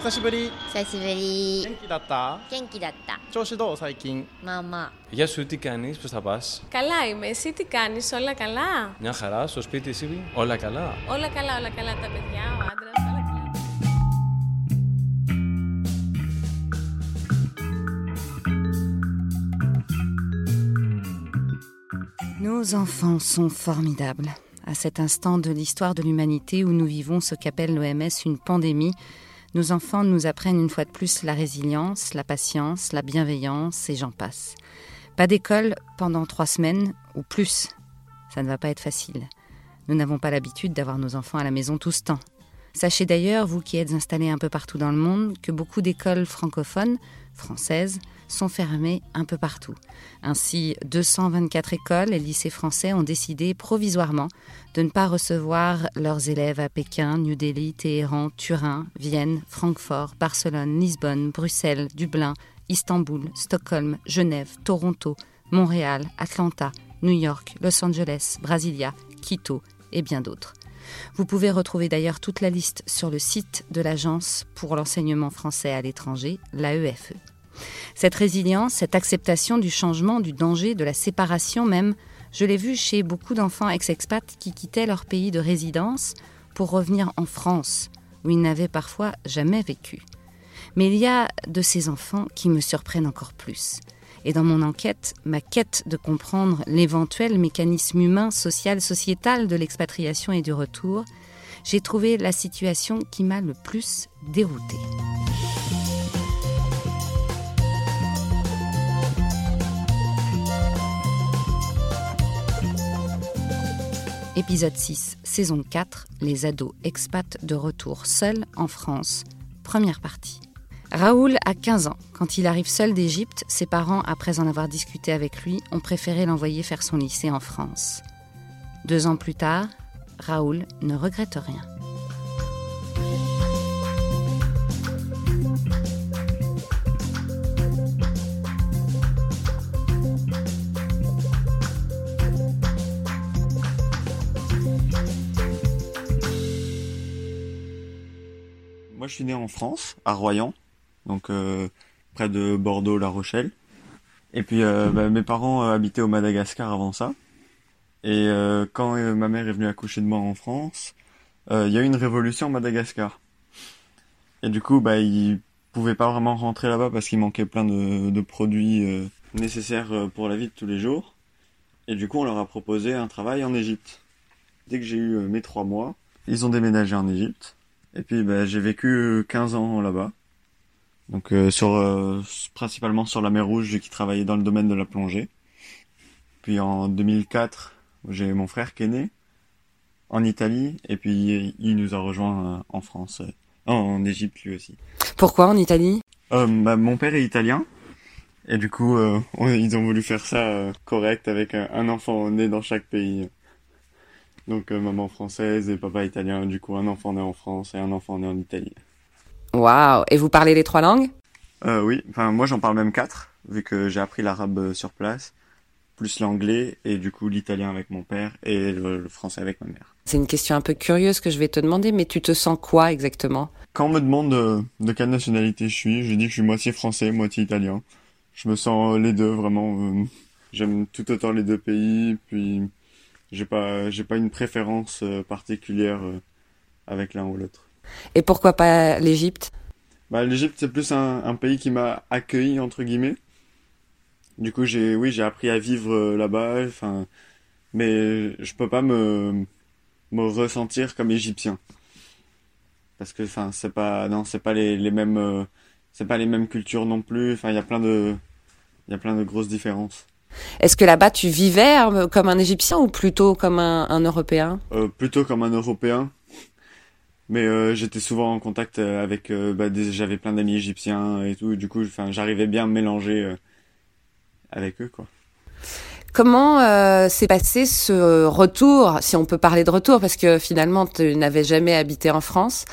久しぶり久しぶり元気だった元気だった調子どう最近まあまあ Γεια σου, τι κάνεις, πώς θα πας. Καλά είμαι. Εσύ τι κάνεις, όλα καλά. Μια χαρά, στο σπίτι εσύ, όλα καλά. Όλα καλά, όλα καλά τα παιδιά, ο άντρας, όλα καλά. Nos enfants sont formidables. À cet instant de l'histoire de l'humanité où nous vivons ce qu'appelle l'OMS une pandémie, nos enfants nous apprennent une fois de plus la résilience, la patience, la bienveillance et j'en passe. Pas d'école pendant trois semaines ou plus. Ça ne va pas être facile. Nous n'avons pas l'habitude d'avoir nos enfants à la maison tout ce temps. Sachez d'ailleurs, vous qui êtes installés un peu partout dans le monde, que beaucoup d'écoles francophones, françaises, sont fermées un peu partout. Ainsi, 224 écoles et lycées français ont décidé provisoirement de ne pas recevoir leurs élèves à Pékin, New Delhi, Téhéran, Turin, Vienne, Francfort, Barcelone, Lisbonne, Bruxelles, Dublin, Istanbul, Stockholm, Genève, Toronto, Montréal, Atlanta, New York, Los Angeles, Brasilia, Quito et bien d'autres. Vous pouvez retrouver d'ailleurs toute la liste sur le site de l'Agence pour l'enseignement français à l'étranger, l'AEFE. Cette résilience, cette acceptation du changement, du danger, de la séparation même, je l'ai vu chez beaucoup d'enfants ex-expats qui quittaient leur pays de résidence pour revenir en France, où ils n'avaient parfois jamais vécu. Mais il y a de ces enfants qui me surprennent encore plus. Et dans mon enquête, ma quête de comprendre l'éventuel mécanisme humain, social, sociétal de l'expatriation et du retour, j'ai trouvé la situation qui m'a le plus déroutée. Épisode 6, saison 4, les ados expats de retour seuls en France. Première partie. Raoul a 15 ans. Quand il arrive seul d'Égypte, ses parents, après en avoir discuté avec lui, ont préféré l'envoyer faire son lycée en France. Deux ans plus tard, Raoul ne regrette rien. Je suis né en France, à Royan, donc euh, près de Bordeaux, La Rochelle. Et puis, euh, bah, mes parents euh, habitaient au Madagascar avant ça. Et quand ma mère est venue accoucher de moi en France, il y a eu une révolution au Madagascar. Et du coup, bah, ils pouvaient pas vraiment rentrer là-bas parce qu'il manquait plein de, de produits nécessaires pour la vie de tous les jours. Et du coup, on leur a proposé un travail en Égypte. Dès que j'ai eu mes trois mois, ils ont déménagé en Égypte. Et puis bah, j'ai vécu euh, 15 ans là-bas. Donc euh, sur euh, principalement sur la mer Rouge qui travaillait dans le domaine de la plongée. Puis en 2004, j'ai mon frère qui est né en Italie et puis il nous a rejoint euh, en France, euh, en, Égypte lui aussi. Pourquoi en Italie? Euh, bah, mon père est italien et du coup euh, on- ils ont voulu faire ça euh, correct avec un, un enfant né dans chaque pays. Donc euh, maman française et papa italien. Du coup un enfant né en France et un enfant né en Italie. Waouh Et vous parlez les trois langues? Euh, oui, enfin moi j'en parle même quatre, vu que j'ai appris l'arabe euh, sur place, plus l'anglais et du coup l'italien avec mon père et le, le français avec ma mère. C'est une question un peu curieuse que je vais te demander, mais tu te sens quoi exactement? Quand on me demande de quelle nationalité je suis, je dis que je suis moitié français, moitié italien. Je me sens les deux vraiment. euh, J'aime tout autant les deux pays, puis j'ai pas j'ai pas une préférence euh, particulière euh, avec l'un ou l'autre. Et pourquoi pas l'Égypte? Bah, l'Égypte, c'est plus un, un pays qui m'a accueilli, entre guillemets. Du coup, j'ai, oui, j'ai appris à vivre euh, là-bas, enfin, mais je peux pas me, me ressentir comme égyptien. Parce que, enfin, c'est pas, non, c'est pas les, les mêmes, c'est pas les mêmes cultures non plus, enfin, il y a plein de, il y a plein de grosses différences. Est-ce que là-bas tu vivais euh, comme un Égyptien ou plutôt comme un, un Européen? Euh, plutôt comme un Européen. Mais euh, j'étais souvent en contact avec, euh, bah, j'avais plein d'amis égyptiens et tout, du coup, enfin, j'arrivais bien à mélanger avec eux, quoi. Comment euh, s'est passé ce retour, si on peut parler de retour, parce que finalement tu n'avais jamais habité en France,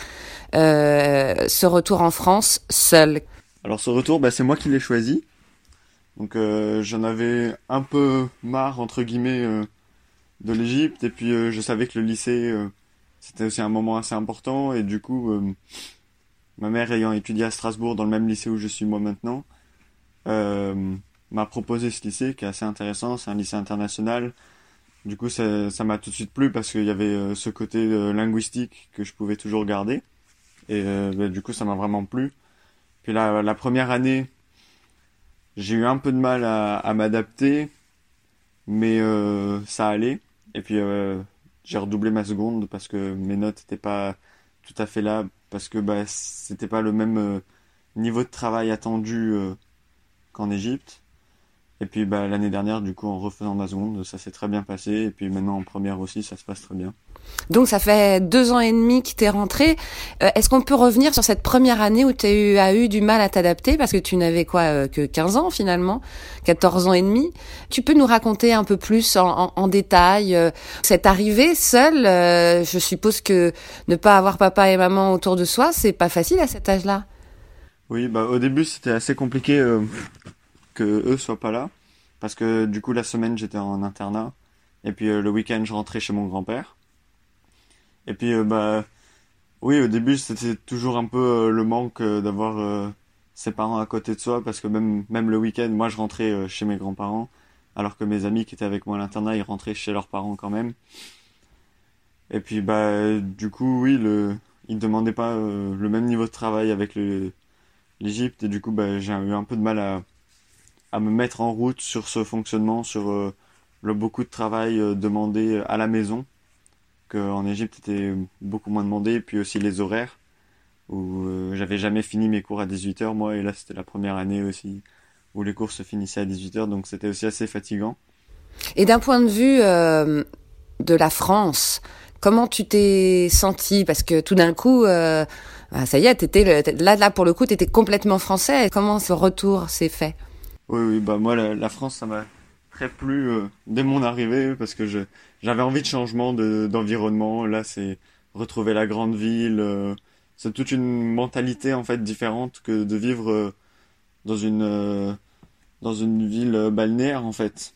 euh, ce retour en France seul? Alors ce retour, bah, c'est moi qui l'ai choisi. Donc euh, j'en avais un peu marre entre guillemets euh, de l'Égypte et puis euh, je savais que le lycée c'était aussi un moment assez important et du coup ma mère ayant étudié à Strasbourg dans le même lycée où je suis moi maintenant, m'a proposé ce lycée qui est assez intéressant. C'est un lycée international. Du coup, ça ça m'a tout de suite plu parce qu'il y avait ce côté linguistique que je pouvais toujours garder. Et bah, du coup, ça m'a vraiment plu. Puis la, la première année, j'ai eu un peu de mal à, m'adapter, mais euh, ça allait. Et puis euh, j'ai redoublé ma seconde parce que mes notes n'étaient pas tout à fait là, parce que bah, c'était pas le même euh, niveau de travail attendu qu'en Égypte. Et puis bah, l'année dernière, du coup, en refaisant ma seconde, ça s'est très bien passé. Et puis maintenant en première aussi, ça se passe très bien. Donc ça fait deux ans et demi que t'es rentré. Euh, Est-ce qu'on peut revenir sur cette première année où tu eu, as eu du mal à t'adapter? Parce que tu n'avais quoi euh, que 15 ans finalement, 14 ans et demi? Tu peux nous raconter un peu plus en, en, en détail euh, cette arrivée seule. euh, je suppose que ne pas avoir papa et maman autour de soi, c'est pas facile à cet âge-là. Oui, bah au début c'était assez compliqué euh, que eux soient pas là, parce que du coup la semaine j'étais en internat, et puis le week-end je rentrais chez mon grand-père. Et puis euh, bah oui au début c'était toujours un peu euh, le manque euh, d'avoir ses parents à côté de soi, parce que même le week-end moi je rentrais chez mes grands-parents, alors que mes amis qui étaient avec moi à l'internat ils rentraient chez leurs parents quand même. Et puis bah du coup oui le ils demandaient pas le même niveau de travail avec l'Égypte et du coup bah, j'ai eu un peu de mal à, à me mettre en route sur ce fonctionnement, sur le beaucoup de travail demandé à la maison, qu'en Égypte était beaucoup moins demandé, puis aussi les horaires, où euh, j'avais jamais fini mes cours à 18h moi, et là c'était la première année aussi où les cours se finissaient à 18h, donc c'était aussi assez fatigant. Et d'un point de vue euh, de la France, comment tu t'es senti Parce que tout d'un coup, euh, bah, ça y est, le- là, là pour le coup, tu étais complètement français. Comment ce retour s'est fait? Oui, oui, bah moi la, la France ça m'a très plu dès mon arrivée parce que je j'avais envie de changement de d'environnement. Là, c'est retrouver la grande ville. euh, c'est toute une mentalité en fait différente que de vivre euh, dans une euh, dans une ville balnéaire en fait.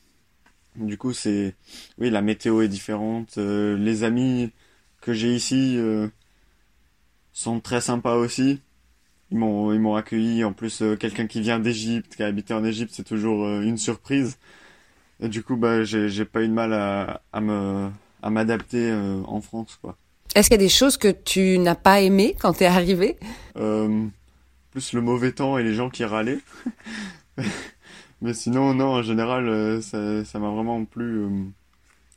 Du coup, c'est oui, la météo est différente. les amis que j'ai ici sont très sympas aussi. Ils m'ont ils m'ont accueilli. En plus, quelqu'un qui vient d'Égypte, qui a habité en Égypte, c'est toujours une surprise. Et du coup, bah, j'ai pas eu de mal à à me à m'adapter euh, en France, quoi. Est-ce qu'il y a des choses que tu n'as pas aimées quand t'es arrivé? Euh, plus le mauvais temps et les gens qui râlaient. Mais sinon, non, en général, euh, ça ça m'a vraiment plu.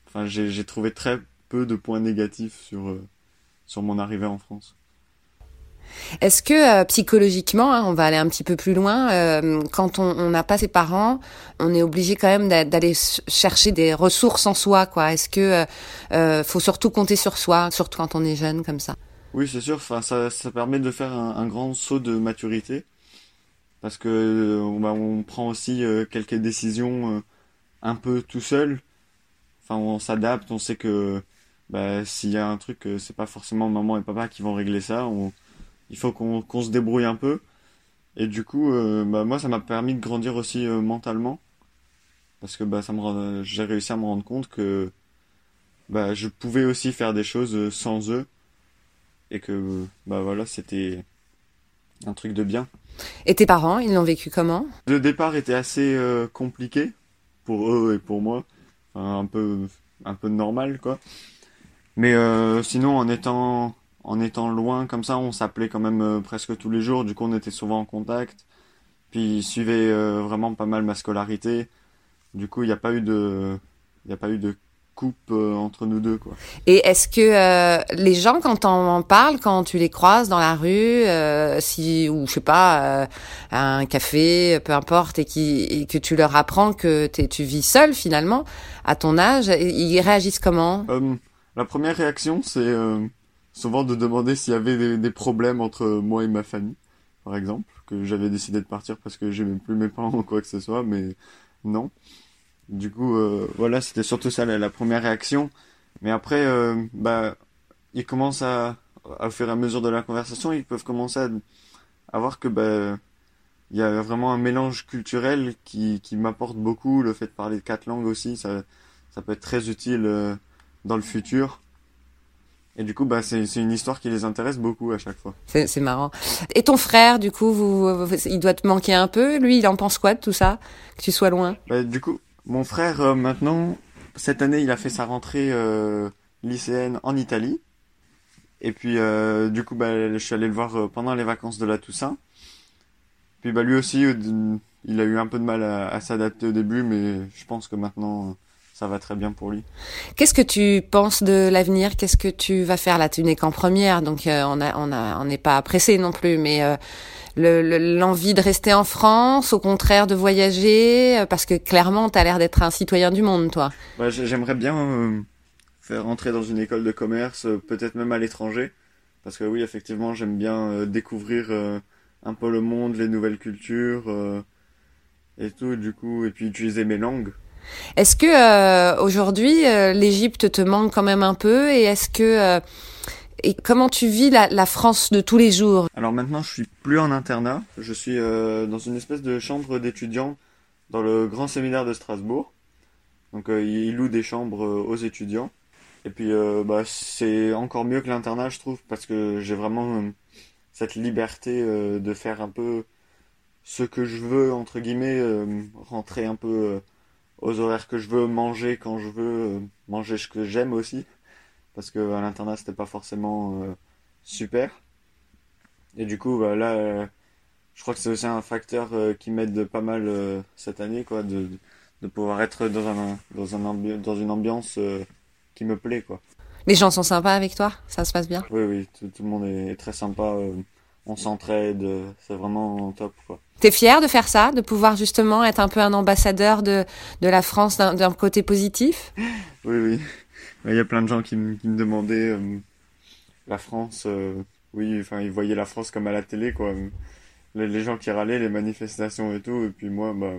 Enfin, j'ai trouvé très peu de points négatifs sur sur mon arrivée en France. Est-ce que euh, psychologiquement, hein, on va aller un petit peu plus loin, euh, quand on n'a pas ses parents, on est obligé quand même d'a- d'aller chercher des ressources en soi, quoi. Est-ce que euh, faut surtout compter sur soi, surtout quand on est jeune comme ça? Oui, c'est sûr. Enfin, ça, permet de faire un, grand saut de maturité parce que bah, on prend aussi quelques décisions un peu tout seul. Enfin, on s'adapte. On sait que bah, s'il y a un truc, c'est pas forcément maman et papa qui vont régler ça. Il faut qu'on se débrouille un peu. Et du coup, euh, bah, moi, ça m'a permis de grandir aussi euh, mentalement parce que bah, ça me rend- j'ai réussi à me rendre compte que bah, je pouvais aussi faire des choses euh, sans eux et que bah voilà c'était un truc de bien. Et tes parents, ils l'ont vécu comment? Le départ était assez euh, compliqué pour eux et pour moi, enfin, un peu un peu normal quoi. Mais euh, sinon en étant en étant loin comme ça, on s'appelait quand même euh, presque tous les jours. Du coup, on était souvent en contact. Puis ils suivaient euh, vraiment pas mal ma scolarité. Du coup, il n'y a pas eu de il a pas eu de coupe euh, entre nous deux quoi. Et est-ce que les gens, quand on en parle, quand tu les croises dans la rue, si ou je sais pas, à un café, peu importe, et, qui, et que tu leur apprends que tu vis seul finalement à ton âge, ils réagissent comment? La première réaction, c'est souvent de demander s'il y avait des, des problèmes entre moi et ma famille, par exemple, que j'avais décidé de partir parce que j'aimais plus mes parents ou quoi que ce soit, mais non. Du coup, euh, voilà, c'était surtout ça la, la première réaction. Mais après, euh, bah, ils commencent à, à, au fur et à mesure de la conversation, ils peuvent commencer à, à voir que bah, il y a vraiment un mélange culturel qui, qui m'apporte beaucoup. Le fait de parler quatre langues aussi, ça, ça peut être très utile. euh, dans le futur. Et du coup, bah, c'est une histoire qui les intéresse beaucoup à chaque fois. C'est marrant. Et ton frère, du coup, vous, vous- il doit te manquer un peu. Lui, il en pense quoi de tout ça Que tu sois loin? Bah, du coup, mon frère, euh, maintenant, cette année, il a fait sa rentrée euh, lycéenne en Italie. Et puis, euh, du coup, bah, je suis allé le voir euh, pendant les vacances de la Toussaint. Puis, bah, lui aussi, euh, il a eu un peu de mal à, à s'adapter au début, mais je pense que maintenant, ça va très bien pour lui. Qu'est-ce que tu penses de l'avenir? Qu'est-ce que tu vas faire? Là Tu n'es qu'en première, donc euh, on a, on a, on n'est pas pressé non plus. Mais euh, le- le- l'envie de rester en France, au contraire de voyager, euh, parce que clairement, tu as l'air d'être un citoyen du monde, toi. Bah, j'ai- j'aimerais bien euh, faire rentrer dans une école de commerce, euh, peut-être même à l'étranger. Parce que oui, effectivement, j'aime bien euh, découvrir euh, un peu le monde, les nouvelles cultures euh, et tout, du coup, et puis utiliser mes langues. Est-ce que euh, aujourd'hui, euh, l'Égypte te manque quand même un peu Et est-ce que euh, comment tu vis la, France de tous les jours? Alors maintenant, je suis plus en internat, je suis euh, dans une espèce de chambre d'étudiants dans le grand séminaire de Strasbourg. Donc ils louent des chambres aux étudiants. Et puis bah, c'est encore mieux que l'internat, je trouve, parce que j'ai vraiment cette liberté de faire un peu ce que je veux, entre guillemets, rentrer un peu aux horaires que je veux, manger quand je veux, euh, manger ce que j'aime aussi. Parce que à l'internat, c'était pas forcément euh, super. Et du coup, bah, là, euh, je crois que c'est aussi un facteur euh, qui m'aide pas mal euh, cette année, quoi, de, de pouvoir être dans un, dans un ambi- dans une ambiance euh, qui me plaît, quoi. Les gens sont sympas avec toi? Ça se passe bien? Oui, oui, tout, tout le monde est très sympa, euh, on s'entraide, c'est vraiment top, quoi. T'es fier de faire ça, de pouvoir justement être un peu un ambassadeur de, de la France d'un côté positif? Oui, oui. Il y a plein de gens qui, me- qui me demandaient euh, la France. euh, oui, enfin, ils voyaient la France comme à la télé, quoi. Les, les gens qui râlaient, les manifestations et tout. Et puis moi, bah,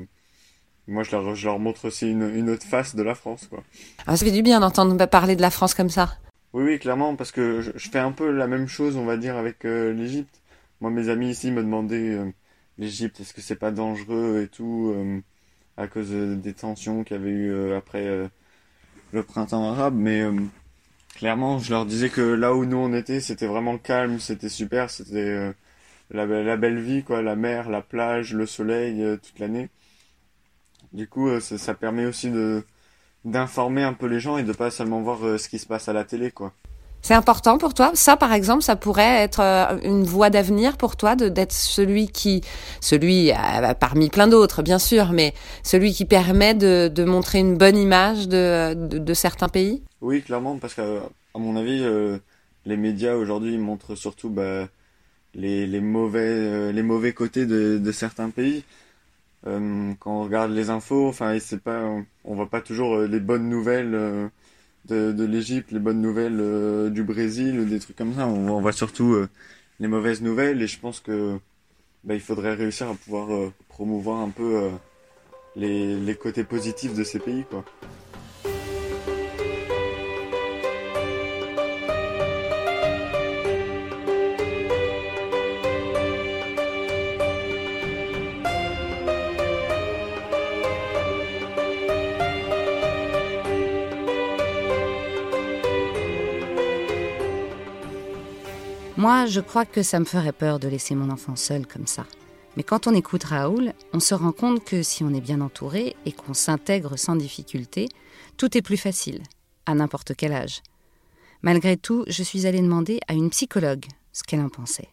moi, je leur, je leur montre aussi une, une autre face de la France, quoi. Ah, Ça fait du bien d'entendre parler de la France comme ça. Oui, oui, clairement, parce que je, je fais un peu la même chose, on va dire, avec euh, l'Égypte. Moi, mes amis ici me demandaient euh, l'Égypte, est-ce que c'est pas dangereux et tout, euh, à cause euh, des tensions qu'il y avait eu après le printemps arabe. Mais clairement, je leur disais que là où nous on était, c'était vraiment calme, c'était super, c'était la, be- la belle vie, quoi, la mer, la plage, le soleil, toute l'année. Du coup, ça, ça permet aussi de d'informer un peu les gens et de pas seulement voir ce qui se passe à la télé, quoi. C'est important pour toi Ça, par exemple, ça pourrait être euh, une voie d'avenir pour toi, d'être celui qui, celui euh, parmi plein d'autres, bien sûr, mais celui qui permet de, de montrer une bonne image de, de, certains pays? Oui, clairement, parce que à mon avis, euh, les médias aujourd'hui montrent surtout bah, les, les mauvais les mauvais côtés de, de certains pays. Quand on regarde les infos, enfin, pas, on voit pas toujours les bonnes nouvelles de, l'Égypte, les bonnes nouvelles euh, du Brésil, des trucs comme ça. On, voit surtout euh, les mauvaises nouvelles, et je pense que bah, il faudrait réussir à pouvoir euh, promouvoir un peu les, les côtés positifs de ces pays, quoi. Moi, je crois que ça me ferait peur de laisser mon enfant seul comme ça. Mais quand on écoute Raoul, on se rend compte que si on est bien entouré et qu'on s'intègre sans difficulté, tout est plus facile, à n'importe quel âge. Malgré tout, je suis allée demander à une psychologue ce qu'elle en pensait.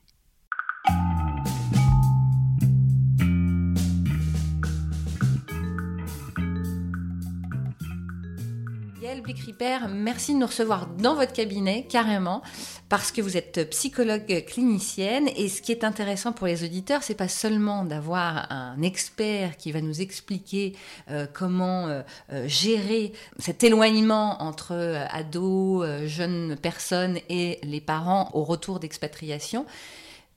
Merci de nous recevoir dans votre cabinet, carrément, parce que vous êtes psychologue clinicienne. Et ce qui est intéressant pour les auditeurs, c'est pas seulement d'avoir un expert qui va nous expliquer euh, comment euh, euh, gérer cet éloignement entre ados, jeunes personnes et les parents au retour d'expatriation,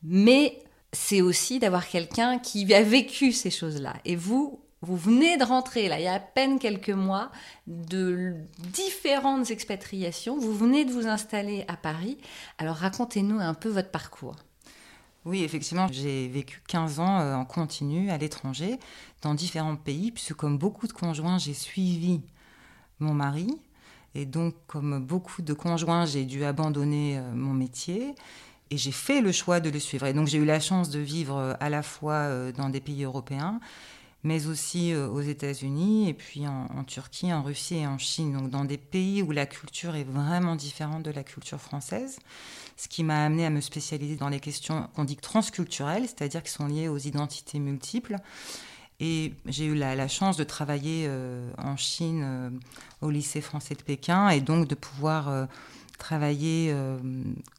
mais c'est aussi d'avoir quelqu'un qui a vécu ces choses-là. Et vous, vous venez de rentrer, là, il y a à peine quelques mois, de différentes expatriations. Vous venez de vous installer à Paris. Alors racontez-nous un peu votre parcours. Oui, effectivement, j'ai vécu 15 ans euh, en continu à l'étranger, dans différents pays, puisque comme beaucoup de conjoints, j'ai suivi mon mari. Et donc, comme beaucoup de conjoints, j'ai dû abandonner euh, mon métier et j'ai fait le choix de le suivre. Et donc, j'ai eu la chance de vivre euh, à la fois dans des pays européens, mais aussi aux États-Unis, et puis en, Turquie, en Russie et en Chine. Donc, dans des pays où la culture est vraiment différente de la culture française. Ce qui m'a amené à me spécialiser dans les questions qu'on dit transculturelles, c'est-à-dire qui sont liées aux identités multiples. Et j'ai eu la, chance de travailler euh, en Chine euh, au lycée français de Pékin et donc de pouvoir euh, travailler euh,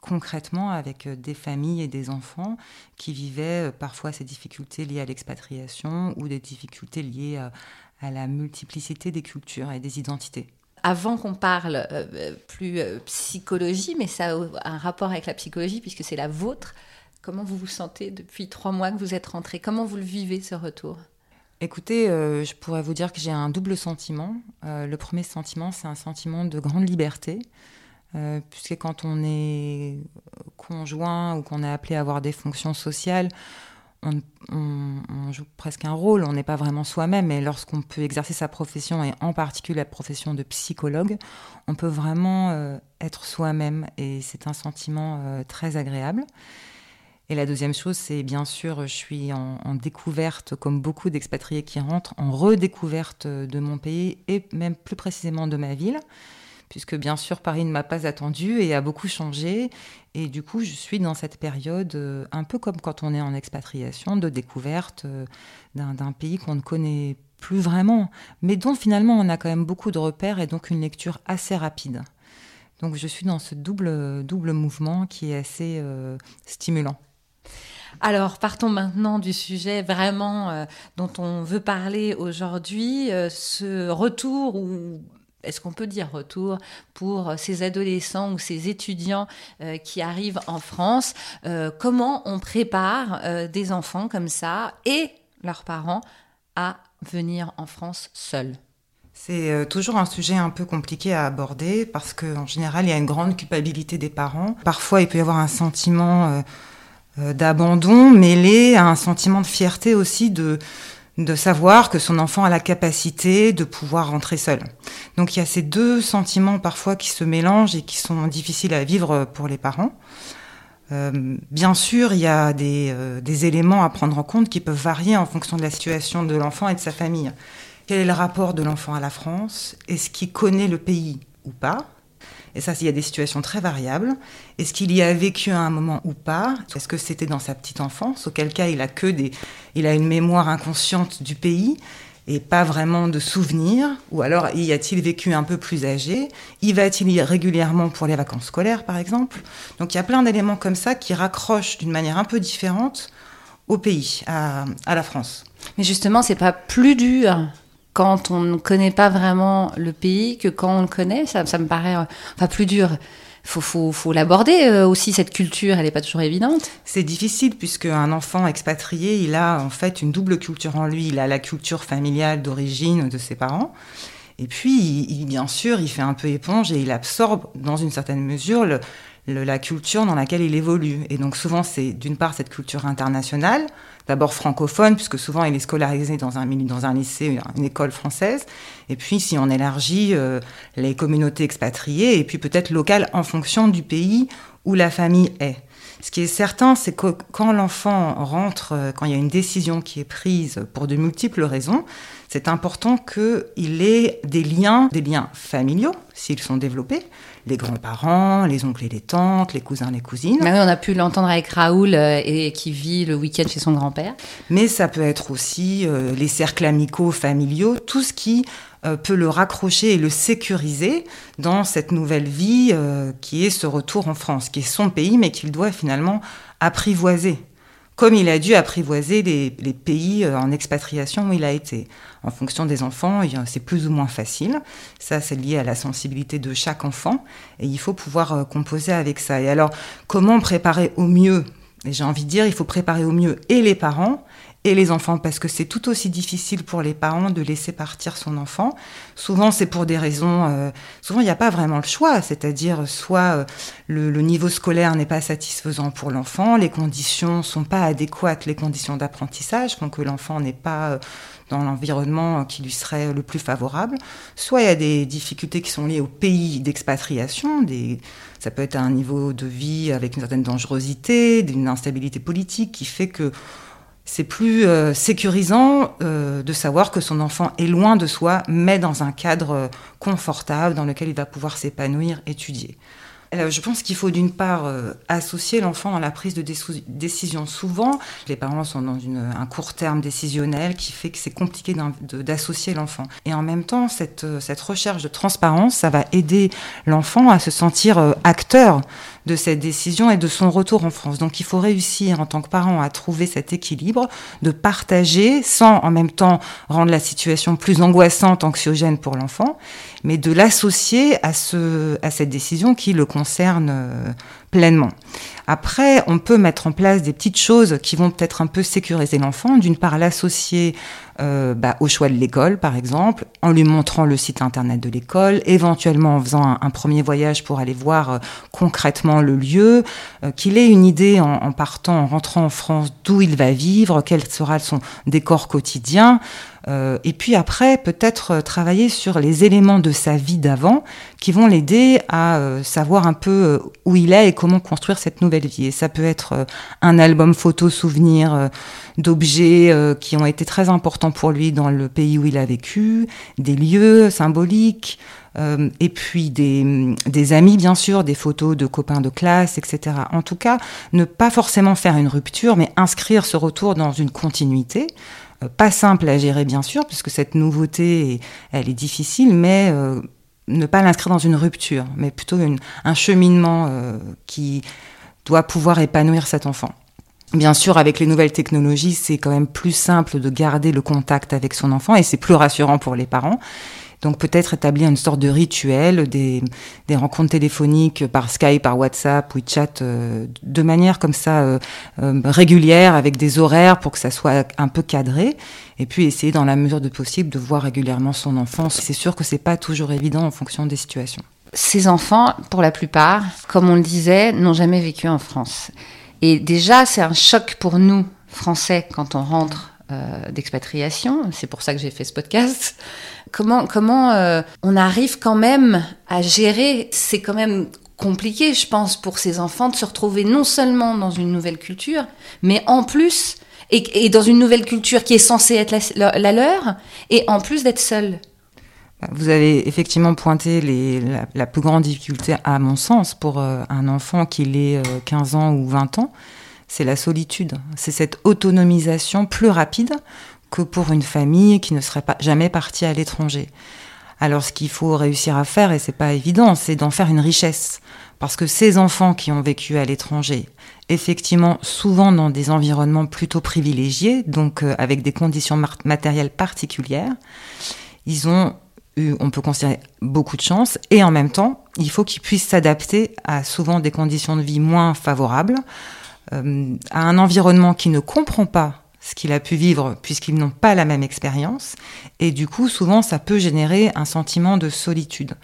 concrètement avec euh, des familles et des enfants qui vivaient euh, parfois ces difficultés liées à l'expatriation ou des difficultés liées à, à, la multiplicité des cultures et des identités. Avant qu'on parle plus psychologie, mais ça a un rapport avec la psychologie puisque c'est la vôtre, comment vous vous sentez depuis trois mois que vous êtes rentré Comment vous le vivez ce retour? Écoutez, euh, je pourrais vous dire que j'ai un double sentiment. Le premier sentiment, c'est un sentiment de grande liberté, euh, puisque quand on est conjoint ou qu'on est appelé à avoir des fonctions sociales, on, joue presque un rôle, on n'est pas vraiment soi-même, mais lorsqu'on peut exercer sa profession, et en particulier la profession de psychologue, on peut vraiment euh, être soi-même, et c'est un sentiment euh, très agréable. Et la deuxième chose, c'est bien sûr, je suis en découverte, comme beaucoup d'expatriés qui rentrent, en redécouverte de mon pays et même plus précisément de ma ville, puisque bien sûr, Paris ne m'a pas attendu et a beaucoup changé. Et du coup, je suis dans cette période, euh, un peu comme quand on est en expatriation, de découverte euh, d'un pays qu'on ne connaît plus vraiment, mais dont finalement on a quand même beaucoup de repères et donc une lecture assez rapide. Donc je suis dans ce double, double mouvement qui est assez euh, stimulant. Alors, partons maintenant du sujet vraiment dont on veut parler aujourd'hui, ce retour ou est-ce qu'on peut dire retour pour ces adolescents ou ces étudiants euh, qui arrivent en France euh, Comment on prépare euh, des enfants comme ça et leurs parents à venir en France seuls? C'est toujours un sujet un peu compliqué à aborder parce qu'en général, il y a une grande culpabilité des parents. Parfois, il peut y avoir un sentiment d'abandon mêlé à un sentiment de fierté aussi de, de savoir que son enfant a la capacité de pouvoir rentrer seul. Donc il y a ces deux sentiments parfois qui se mélangent et qui sont difficiles à vivre pour les parents. Euh, bien sûr, il y a des, euh, des, éléments à prendre en compte qui peuvent varier en fonction de la situation de l'enfant et de sa famille. Quel est le rapport de l'enfant à la France? Est-ce qu'il connaît le pays ou pas? Et ça, il y a des situations très variables. Est-ce qu'il y a vécu à un moment ou pas? Est-ce que c'était dans sa petite enfance? Auquel cas, il a que des, il a une mémoire inconsciente du pays et pas vraiment de souvenirs. Ou alors y a-t-il vécu un peu plus âgé? Y va-t-il régulièrement pour les vacances scolaires, par exemple? Donc il y a plein d'éléments comme ça qui raccrochent d'une manière un peu différente au pays, à, à la France. Mais justement, c'est pas plus dur quand on ne connaît pas vraiment le pays que quand on le connaît. Ça, me paraît enfin, plus dur. Faut, faut, l'aborder euh, aussi cette culture, elle n'est pas toujours évidente. C'est difficile puisque un enfant expatrié, il a en fait une double culture en lui. Il a la culture familiale d'origine de ses parents. Et puis, il, bien sûr, il fait un peu éponge et il absorbe dans une certaine mesure la culture dans laquelle il évolue. Et donc souvent, c'est d'une part cette culture internationale, d'abord francophone, puisque souvent il est scolarisé dans un, lycée, une école française, et puis si on élargit euh, les communautés expatriées, et puis peut-être locales en fonction du pays où la famille est. Ce qui est certain, c'est que quand l'enfant rentre, euh, quand il y a une décision qui est prise pour de multiples raisons, c'est important qu'il ait des liens, des liens familiaux, s'ils sont développés, les grands-parents, les oncles et les tantes, les cousins, les cousines. Mais oui, on a pu l'entendre avec Raoul euh, et qui vit le week-end chez son grand-père. Mais ça peut être aussi euh, les cercles amicaux, familiaux, tout ce qui euh, peut le raccrocher et le sécuriser dans cette nouvelle vie qui est ce retour en France, qui est son pays, mais qu'il doit finalement apprivoiser comme il a dû apprivoiser les, pays euh, en expatriation où il a été. En fonction des enfants, c'est plus ou moins facile. Ça, c'est lié à la sensibilité de chaque enfant et il faut pouvoir euh, composer avec ça. Et alors, comment préparer au mieux? J'ai envie de dire, il faut préparer au mieux et les parents les enfants, parce que c'est tout aussi difficile pour les parents de laisser partir son enfant. Souvent, c'est pour des raisons. euh, souvent, il n'y a pas vraiment le choix, c'est-à-dire soit euh, le, niveau scolaire n'est pas satisfaisant pour l'enfant, les conditions sont pas adéquates, les conditions d'apprentissage font que l'enfant n'est pas euh, dans l'environnement qui lui serait le plus favorable. Soit il y a des difficultés qui sont liées au pays d'expatriation, ça peut être un niveau de vie avec une certaine dangerosité, d'une instabilité politique qui fait que c'est plus euh, sécurisant euh, de savoir que son enfant est loin de soi, mais dans un cadre euh, confortable dans lequel il va pouvoir s'épanouir, étudier. Alors, je pense qu'il faut d'une part euh, associer l'enfant dans la prise de décision. Souvent, les parents sont dans un court terme décisionnel qui fait que c'est compliqué d'associer l'enfant. Et en même temps, cette, euh, cette recherche de transparence, ça va aider l'enfant à se sentir euh, acteur de cette décision et de son retour en France. Donc il faut réussir en tant que parent à trouver cet équilibre, de partager sans en même temps rendre la situation plus angoissante, anxiogène pour l'enfant, mais de l'associer à, ce, à cette décision qui le concerne euh, pleinement. Après, on peut mettre en place des petites choses qui vont peut-être un peu sécuriser l'enfant. D'une part, l'associer euh, bah, au choix de l'école, par exemple, en lui montrant le site internet de l'école, éventuellement en faisant un, premier voyage pour aller voir euh, concrètement le lieu, euh, qu'il ait une idée en, en partant, en rentrant en France, d'où il va vivre, quel sera son décor quotidien. Et puis après, peut-être travailler sur les éléments de sa vie d'avant qui vont l'aider à savoir un peu où il est et comment construire cette nouvelle vie. Et ça peut être euh, un album photo souvenir euh, d'objets euh, qui ont été très importants pour lui dans le pays où il a vécu, des lieux symboliques, et puis des, des amis bien sûr, des photos de copains de classe, etc. En tout cas, ne pas forcément faire une rupture, mais inscrire ce retour dans une continuité. Pas simple à gérer bien sûr, puisque cette nouveauté, elle est difficile, mais ne pas l'inscrire dans une rupture, mais plutôt un cheminement qui doit pouvoir épanouir cet enfant. Bien sûr, avec les nouvelles technologies, c'est quand même plus simple de garder le contact avec son enfant et c'est plus rassurant pour les parents. Donc peut-être établir une sorte de rituel, des, rencontres téléphoniques par Skype, par WhatsApp, WeChat, euh, de manière comme ça euh, euh, régulière, avec des horaires pour que ça soit un peu cadré. Et puis essayer dans la mesure de possible de voir régulièrement son enfant. C'est sûr que c'est pas toujours évident en fonction des situations. Ces enfants, pour la plupart, comme on le disait, n'ont jamais vécu en France. Et déjà, c'est un choc pour nous, Français, quand on rentre euh, d'expatriation. C'est pour ça que j'ai fait ce podcast. Comment, comment euh, on arrive quand même à gérer C'est quand même compliqué, je pense, pour ces enfants de se retrouver non seulement dans une nouvelle culture, mais en plus, et, dans une nouvelle culture qui est censée être la- la leur, et en plus d'être seuls. Vous avez effectivement pointé les, la, plus grande difficulté, à mon sens, pour euh, un enfant qu'il ait euh, 15 ans ou 20 ans, c'est la solitude. C'est cette autonomisation plus rapide que pour une famille qui ne serait pas jamais partie à l'étranger. Alors ce qu'il faut réussir à faire, et c'est pas évident, c'est d'en faire une richesse. Parce que ces enfants qui ont vécu à l'étranger, effectivement souvent dans des environnements plutôt privilégiés, donc euh, avec des conditions matérielles particulières, ils ont on peut considérer, beaucoup de chance, et en même temps, il faut qu'ils puissent s'adapter à souvent des conditions de vie moins favorables, euh, à un environnement qui ne comprend pas ce qu'il a pu vivre puisqu'ils n'ont pas la même expérience, et du coup, souvent, ça peut générer un sentiment de solitude.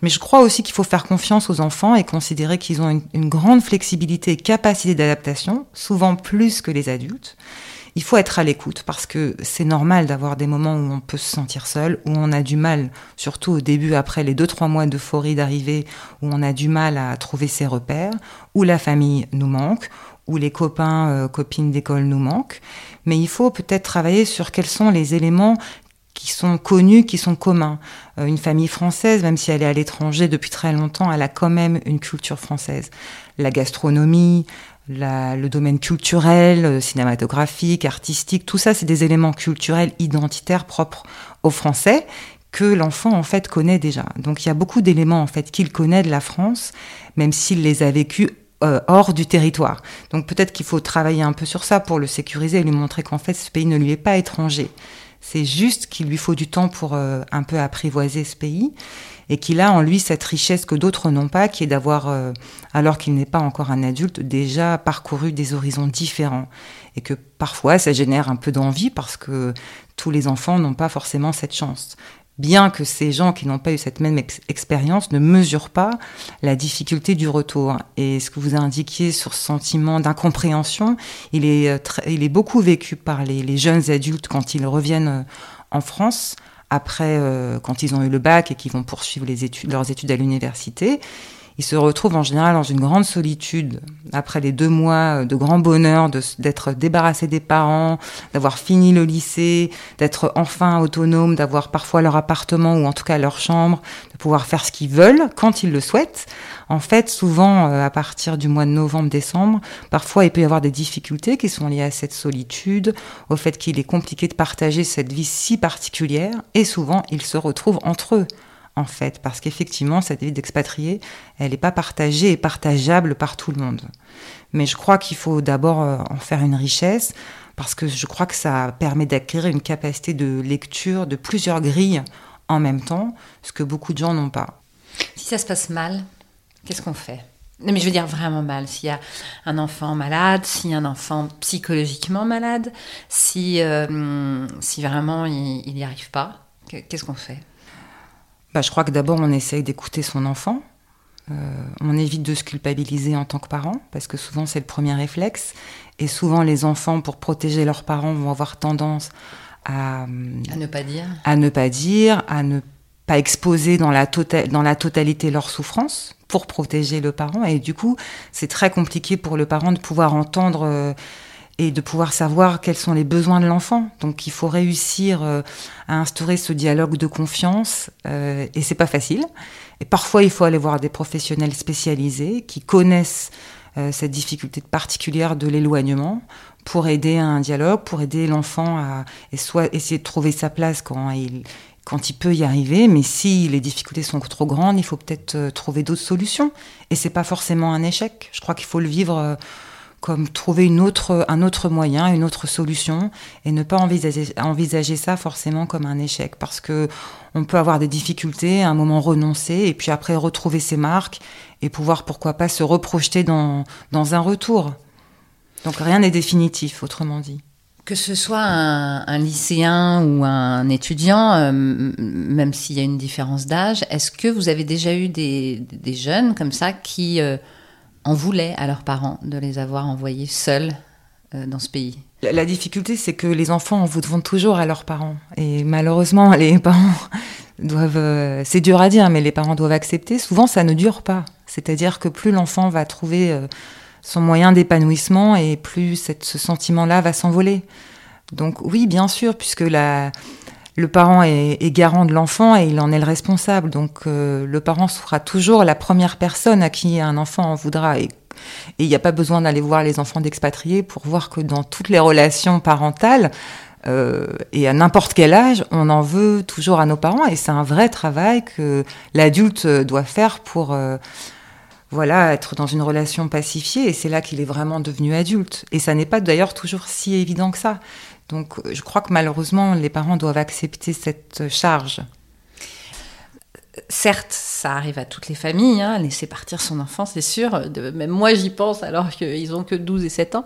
Mais je crois aussi qu'il faut faire confiance aux enfants et considérer qu'ils ont une grande flexibilité et capacité d'adaptation, souvent plus que les adultes. Il faut être à l'écoute parce que c'est normal d'avoir des moments où on peut se sentir seul, où on a du mal, surtout au début, après les deux trois mois d'euphorie d'arrivée, où on a du mal à trouver ses repères, où la famille nous manque, où les copains, euh, copines d'école nous manquent. Mais il faut peut-être travailler sur quels sont les éléments qui sont connus, qui sont communs. Euh, une famille française, même si elle est à l'étranger depuis très longtemps, elle a quand même une culture française. La gastronomie, le domaine culturel, euh, cinématographique, artistique, tout ça, c'est des éléments culturels identitaires propres aux Français que l'enfant en fait connaît déjà. Donc il y a beaucoup d'éléments en fait qu'il connaît de la France, même s'il les a vécus euh, hors du territoire. Donc peut-être qu'il faut travailler un peu sur ça pour le sécuriser et lui montrer qu'en fait ce pays ne lui est pas étranger C'est juste qu'il lui faut du temps pour euh, un peu apprivoiser ce pays et qu'il a en lui cette richesse que d'autres n'ont pas, qui est d'avoir, euh, alors qu'il n'est pas encore un adulte, déjà parcouru des horizons différents. Et que parfois ça génère un peu d'envie parce que tous les enfants n'ont pas forcément cette chance bien que ces gens qui n'ont pas eu cette même expérience ne mesurent pas la difficulté du retour. Et ce que vous indiquiez sur ce sentiment d'incompréhension, il est, euh, il est beaucoup vécu par les, jeunes adultes quand ils reviennent euh, en France, après, euh, quand ils ont eu le bac et qu'ils vont poursuivre les études, leurs études à l'université ils se retrouvent en général dans une grande solitude après les deux mois de grand bonheur d'être débarrassés des parents, d'avoir fini le lycée, d'être enfin autonome, d'avoir parfois leur appartement ou en tout cas leur chambre, de pouvoir faire ce qu'ils veulent quand ils le souhaitent. En fait, souvent, euh, à partir du mois de novembre-décembre, parfois il peut y avoir des difficultés qui sont liées à cette solitude, au fait qu'il est compliqué de partager cette vie si particulière, et souvent ils se retrouvent entre eux en fait, parce qu'effectivement, cette vie d'expatrié, elle n'est pas partagée et partageable par tout le monde. Mais je crois qu'il faut d'abord euh, en faire une richesse, parce que je crois que ça permet d'acquérir une capacité de lecture de plusieurs grilles en même temps, ce que beaucoup de gens n'ont pas. Si ça se passe mal, qu'est-ce qu'on fait? Non, mais je veux dire vraiment mal. S'il y a un enfant malade, s'il y a un enfant psychologiquement malade, si, euh, si vraiment il n'y arrive pas, qu'est-ce qu'on fait? Bah, je crois que d'abord on essaye d'écouter son enfant. Euh, on évite de se culpabiliser en tant que parent, parce que souvent c'est le premier réflexe. Et souvent les enfants, pour protéger leurs parents, vont avoir tendance à, à ne pas dire, à ne pas dire, à ne pas exposer dans la, tota-, dans la totalité leur souffrance pour protéger le parent. Et du coup, c'est très compliqué pour le parent de pouvoir entendre. Euh, et de pouvoir savoir quels sont les besoins de l'enfant. Donc il faut réussir euh, à instaurer ce dialogue de confiance euh, et c'est pas facile. Et parfois il faut aller voir des professionnels spécialisés qui connaissent euh, cette difficulté particulière de l'éloignement pour aider à un dialogue, pour aider l'enfant à et soit essayer de trouver sa place quand il quand il peut y arriver, mais si les difficultés sont trop grandes, il faut peut-être trouver d'autres solutions. Et c'est pas forcément un échec. Je crois qu'il faut le vivre comme trouver une autre, un autre moyen, une autre solution, et ne pas envisager, envisager ça forcément comme un échec, parce que on peut avoir des difficultés, à un moment renoncer, et puis après retrouver ses marques, et pouvoir pourquoi pas se reprojeter dans, dans un retour. Donc rien n'est définitif, autrement dit. Que ce soit un, lycéen ou un étudiant, euh, même s'il y a une différence d'âge, est-ce que vous avez déjà eu des, des jeunes comme ça qui euh, en voulaient à leurs parents de les avoir envoyés seuls euh, dans ce pays. La, difficulté, c'est que les enfants en vont toujours à leurs parents. Et malheureusement, les parents doivent... Euh, c'est dur à dire, mais les parents doivent accepter. Souvent, ça ne dure pas. C'est-à-dire que plus l'enfant va trouver euh, son moyen d'épanouissement et plus ce sentiment-là va s'envoler. Donc oui, bien sûr, puisque la, le parent est, garant de l'enfant et il en est le responsable. Donc euh, le parent sera toujours la première personne à qui un enfant en voudra. Et il n'y a pas besoin d'aller voir les enfants d'expatriés pour voir que dans toutes les relations parentales, euh, et à n'importe quel âge, on en veut toujours à nos parents. Et c'est un vrai travail que l'adulte doit faire pour... Euh, voilà, être dans une relation pacifiée, et c'est là qu'il est vraiment devenu adulte. Et ça n'est pas d'ailleurs toujours si évident que ça. Donc je crois que malheureusement, les parents doivent accepter cette charge. Certes, ça arrive à toutes les familles, hein, laisser partir son enfant, c'est sûr. même moi, j'y pense alors qu'ils ont que 12 et 7 ans.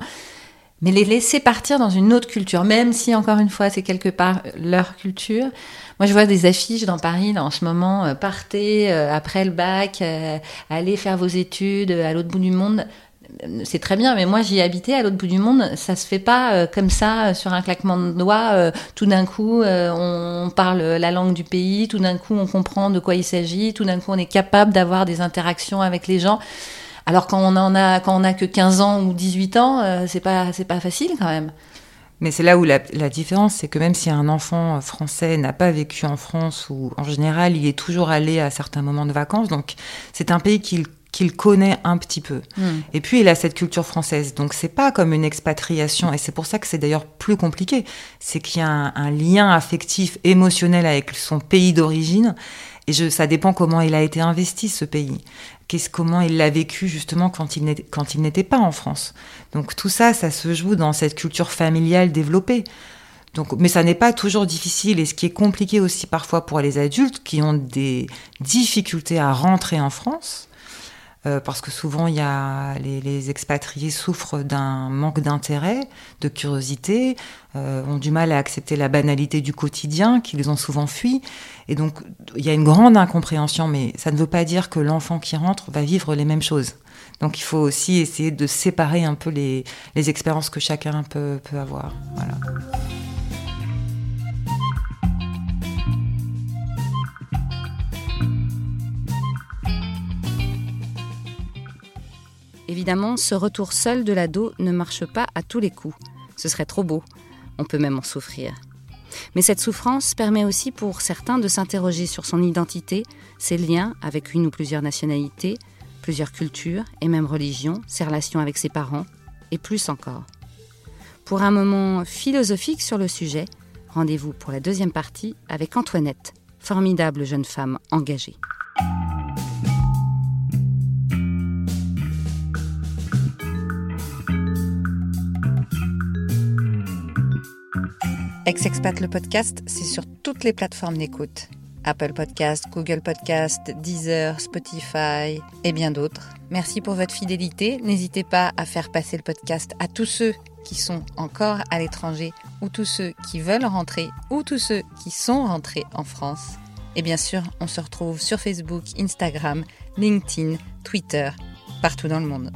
Mais les laisser partir dans une autre culture, même si, encore une fois, c'est quelque part leur culture. Moi, je vois des affiches dans Paris, en ce moment, euh, partez euh, après le bac, euh, allez faire vos études à l'autre bout du monde c'est très bien, mais moi j'y ai habité à l'autre bout du monde. Ça se fait pas euh, comme ça euh, sur un claquement de doigts. Euh, tout d'un coup, on parle la langue du pays. Tout d'un coup, on comprend de quoi il s'agit. Tout d'un coup, on est capable d'avoir des interactions avec les gens. Alors quand on en a quand on a que 15 ans ou 18 ans, c'est pas c'est pas facile quand même. Mais c'est là où la, la différence, c'est que même si un enfant français n'a pas vécu en France ou en général, il est toujours allé à certains moments de vacances, donc c'est un pays qu'il qu'il connaît un petit peu. Hmm. Et puis il a cette culture française, donc c'est pas comme une expatriation, et c'est pour ça que c'est d'ailleurs plus compliqué. C'est qu'il y a un, lien affectif, émotionnel avec son pays d'origine, et je, ça dépend comment il a été investi ce pays, qu'est-ce comment il l'a vécu justement quand il n'était quand il n'était pas en France. Donc tout ça, ça se joue dans cette culture familiale développée. Donc, mais ça n'est pas toujours difficile. Et ce qui est compliqué aussi parfois pour les adultes qui ont des difficultés à rentrer en France, euh, parce que souvent il y a les, expatriés souffrent d'un manque d'intérêt, de curiosité, euh, ont du mal à accepter la banalité du quotidien, qu'ils ont souvent fui, et donc il y a une grande incompréhension. Mais ça ne veut pas dire que l'enfant qui rentre va vivre les mêmes choses. Donc il faut aussi essayer de séparer un peu les, les expériences que chacun peut, peut avoir. Voilà. Évidemment, ce retour seul de l'ado ne marche pas à tous les coups. Ce serait trop beau. On peut même en souffrir. Mais cette souffrance permet aussi pour certains de s'interroger sur son identité, ses liens avec une ou plusieurs nationalités, plusieurs cultures et même religions, ses relations avec ses parents, et plus encore. Pour un moment philosophique sur le sujet, rendez-vous pour la deuxième partie avec Antoinette, formidable jeune femme engagée. Ex-Expat le podcast, c'est sur toutes les plateformes d'écoute. Apple Podcast, Google Podcast, Deezer, Spotify et bien d'autres. Merci pour votre fidélité. N'hésitez pas à faire passer le podcast à tous ceux qui sont encore à l'étranger ou tous ceux qui veulent rentrer ou tous ceux qui sont rentrés en France. Et bien sûr, on se retrouve sur Facebook, Instagram, LinkedIn, Twitter, partout dans le monde.